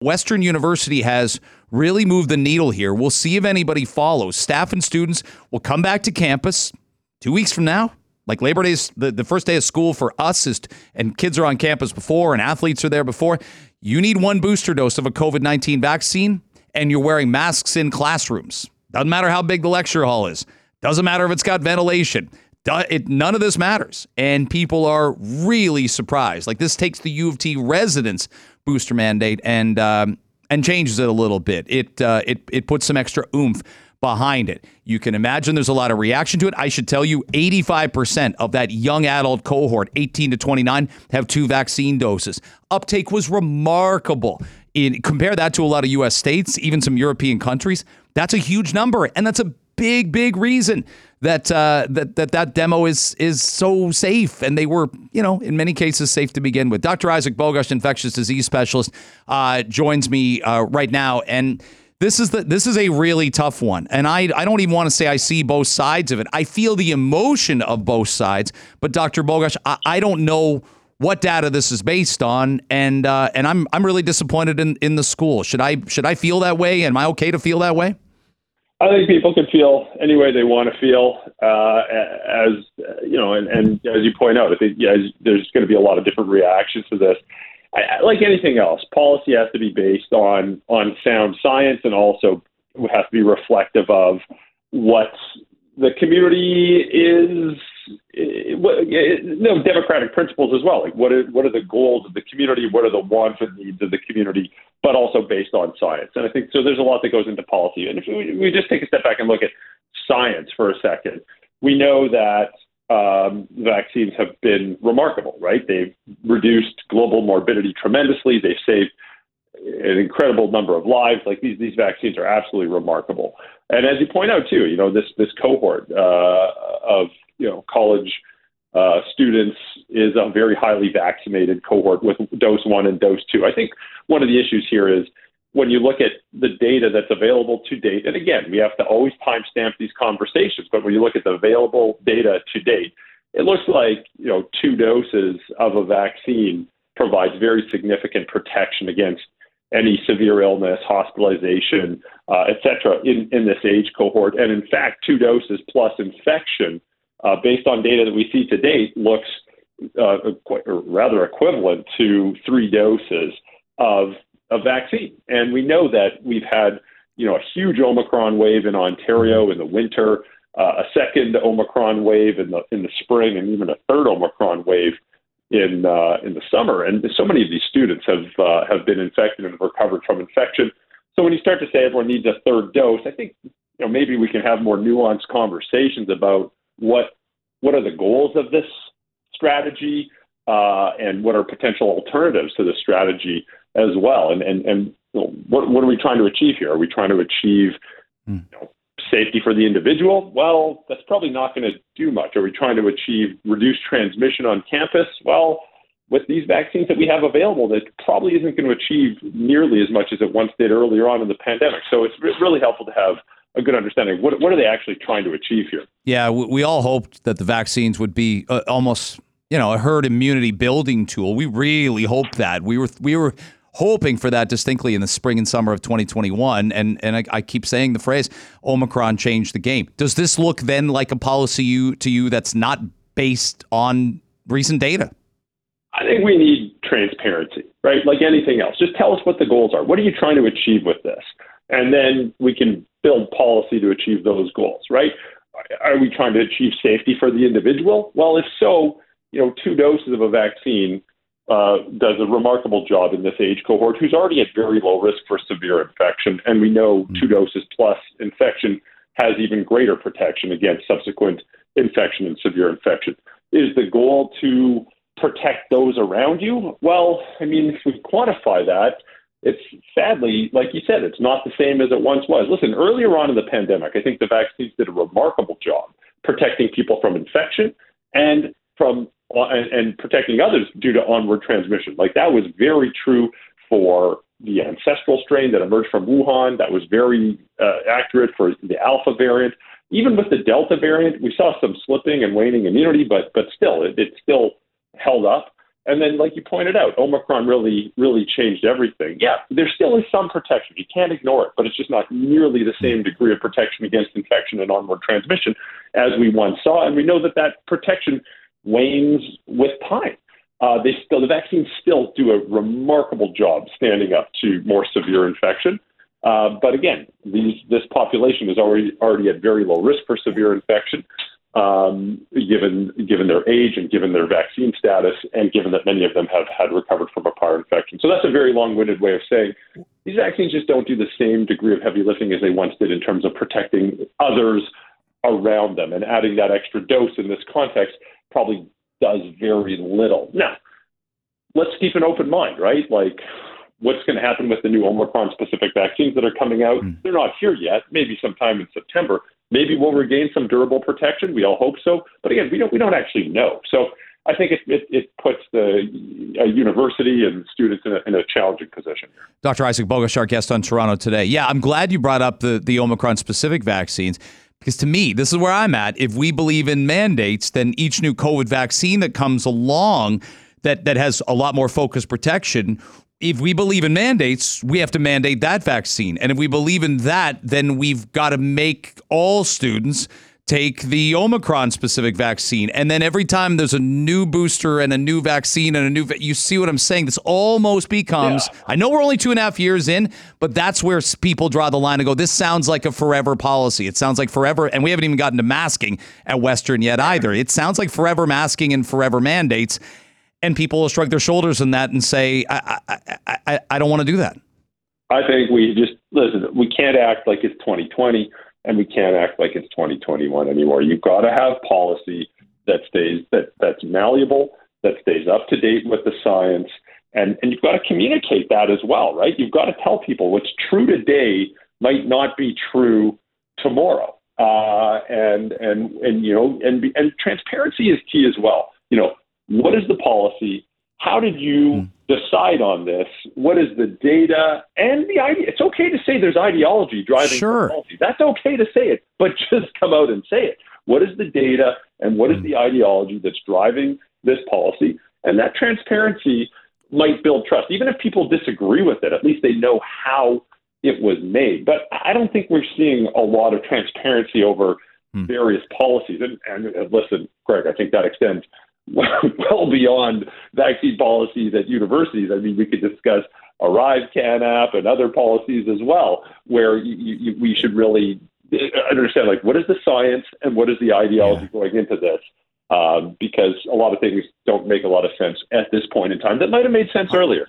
Western University has really moved the needle here. We'll see if anybody follows. Staff and students will come back to campus two weeks from now. Like Labor Day's the, the first day of school for us is, and kids are on campus before and athletes are there before. You need one booster dose of a COVID 19 vaccine and you're wearing masks in classrooms. Doesn't matter how big the lecture hall is. Doesn't matter if it's got ventilation. It, none of this matters. And people are really surprised. Like this takes the U of T residents booster mandate and um, and changes it a little bit. It uh, it it puts some extra oomph behind it. You can imagine there's a lot of reaction to it. I should tell you 85% of that young adult cohort 18 to 29 have two vaccine doses. Uptake was remarkable. In compare that to a lot of US states, even some European countries, that's a huge number and that's a big big reason that uh, that that that demo is is so safe, and they were, you know, in many cases safe to begin with. Dr. Isaac Bogosh, infectious disease specialist, uh, joins me uh, right now, and this is the this is a really tough one, and I I don't even want to say I see both sides of it. I feel the emotion of both sides, but Dr. Bogosh, I, I don't know what data this is based on, and uh, and I'm I'm really disappointed in in the school. Should I should I feel that way? Am I okay to feel that way? I think people can feel any way they want to feel, uh, as you know, and, and as you point out, I think yeah, there's going to be a lot of different reactions to this. I, like anything else, policy has to be based on on sound science and also has to be reflective of what the community is what, no democratic principles as well. Like what are what are the goals of the community? What are the wants and needs of the community? But also based on science. And I think so. There's a lot that goes into policy. And if we, we just take a step back and look at science for a second, we know that um, vaccines have been remarkable. Right? They've reduced global morbidity tremendously. They've saved an incredible number of lives. Like these these vaccines are absolutely remarkable. And as you point out too, you know this this cohort uh, of you know college uh, students is a very highly vaccinated cohort with dose one and dose two. I think one of the issues here is when you look at the data that's available to date, and again, we have to always timestamp these conversations, but when you look at the available data to date, it looks like you know two doses of a vaccine provides very significant protection against any severe illness, hospitalization, uh, et cetera, in, in this age cohort. And in fact, two doses plus infection uh, based on data that we see to date, looks uh, rather equivalent to three doses of a vaccine. And we know that we've had, you know, a huge Omicron wave in Ontario in the winter, uh, a second Omicron wave in the in the spring, and even a third Omicron wave in uh, in the summer. And so many of these students have uh, have been infected and have recovered from infection. So when you start to say everyone needs a third dose, I think you know maybe we can have more nuanced conversations about what what are the goals of this strategy uh, and what are potential alternatives to the strategy as well. And and and what what are we trying to achieve here? Are we trying to achieve mm. you know, safety for the individual? Well, that's probably not going to do much. Are we trying to achieve reduced transmission on campus? Well, with these vaccines that we have available, that probably isn't going to achieve nearly as much as it once did earlier on in the pandemic. So it's really helpful to have a good understanding what, what are they actually trying to achieve here. Yeah, we all hoped that the vaccines would be uh, almost, you know, a herd immunity building tool. We really hoped that. We were we were hoping for that distinctly in the spring and summer of 2021. And and I, I, keep saying the phrase Omicron changed the game. Does this look then like a policy you, to you that's not based on recent data? I think we need transparency, right? Like anything else. Just tell us what the goals are. What are you trying to achieve with this? And then we can build policy to achieve those goals, right? Are we trying to achieve safety for the individual? Well, if so, you know, two doses of a vaccine uh, does a remarkable job in this age cohort who's already at very low risk for severe infection. And we know mm-hmm. two doses plus infection has even greater protection against subsequent infection and severe infection. Is the goal to protect those around you? Well, I mean, if we quantify that, it's sadly, like you said, it's not the same as it once was. Listen, earlier on in the pandemic, I think the vaccines did a remarkable job protecting people from infection and from and, and protecting others due to onward transmission. Like that was very true for the ancestral strain that emerged from Wuhan. That was very uh, accurate for the alpha variant. Even with the delta variant, we saw some slipping and waning immunity, but but still, it, it still held up. And then, like you pointed out, Omicron really, really changed everything. Yeah, there still is some protection. You can't ignore it, but it's just not nearly the same degree of protection against infection and onward transmission as we once saw. And we know that that protection wanes with time. Uh, they still, the vaccines still do a remarkable job standing up to more severe infection. Uh, but again, these, this population is already already at very low risk for severe infection um, given given their age and given their vaccine status, and given that many of them have had recovered from a prior infection. So that's a very long-winded way of saying these vaccines just don't do the same degree of heavy lifting as they once did in terms of protecting others around them. And adding that extra dose in this context probably does very little. Now, let's keep an open mind, right? Like what's going to happen with the new Omicron specific vaccines that are coming out. Mm. They're not here yet, maybe sometime in September. Maybe we'll regain some durable protection. We all hope so. But again, we don't, we don't actually know. So I think it, it, it puts the university and students in a, in a challenging position. Dr. Isaac Bogosh, our guest on Toronto today. Yeah, I'm glad you brought up the, the Omicron specific vaccines. Because to me, this is where I'm at. If we believe in mandates, then each new COVID vaccine that comes along that, that has a lot more focused protection if we believe in mandates, we have to mandate that vaccine. And if we believe in that, then we've got to make all students take the Omicron specific vaccine. And then every time there's a new booster and a new vaccine and a new, you see what I'm saying? This almost becomes, yeah. I know we're only two and a half years in, but that's where people draw the line and go, this sounds like a forever policy. It sounds like forever. And we haven't even gotten to masking at Western yet either. It sounds like forever masking and forever mandates and people will shrug their shoulders in that and say, I, I, I, I don't want to do that. I think we just listen. We can't act like it's 2020, and we can't act like it's 2021 anymore. You've got to have policy that stays that that's malleable, that stays up to date with the science, and and you've got to communicate that as well, right? You've got to tell people what's true today might not be true tomorrow, uh, and and and you know, and and transparency is key as well. You know, what is the policy? How did you mm. decide on this? What is the data and the idea? It's okay to say there's ideology driving sure. policy. That's okay to say it, but just come out and say it. What is the data and what is mm. the ideology that's driving this policy? And that transparency might build trust. Even if people disagree with it, at least they know how it was made. But I don't think we're seeing a lot of transparency over hmm. various policies. And, and, and, listen, Greg, I think that extends well beyond vaccine policies at universities. I mean, we could discuss ArriveCAN app and other policies as well, where you, you, we should really understand like what is the science and what is the ideology yeah. going into this. Um, because a lot of things don't make a lot of sense at this point in time that might have made sense earlier.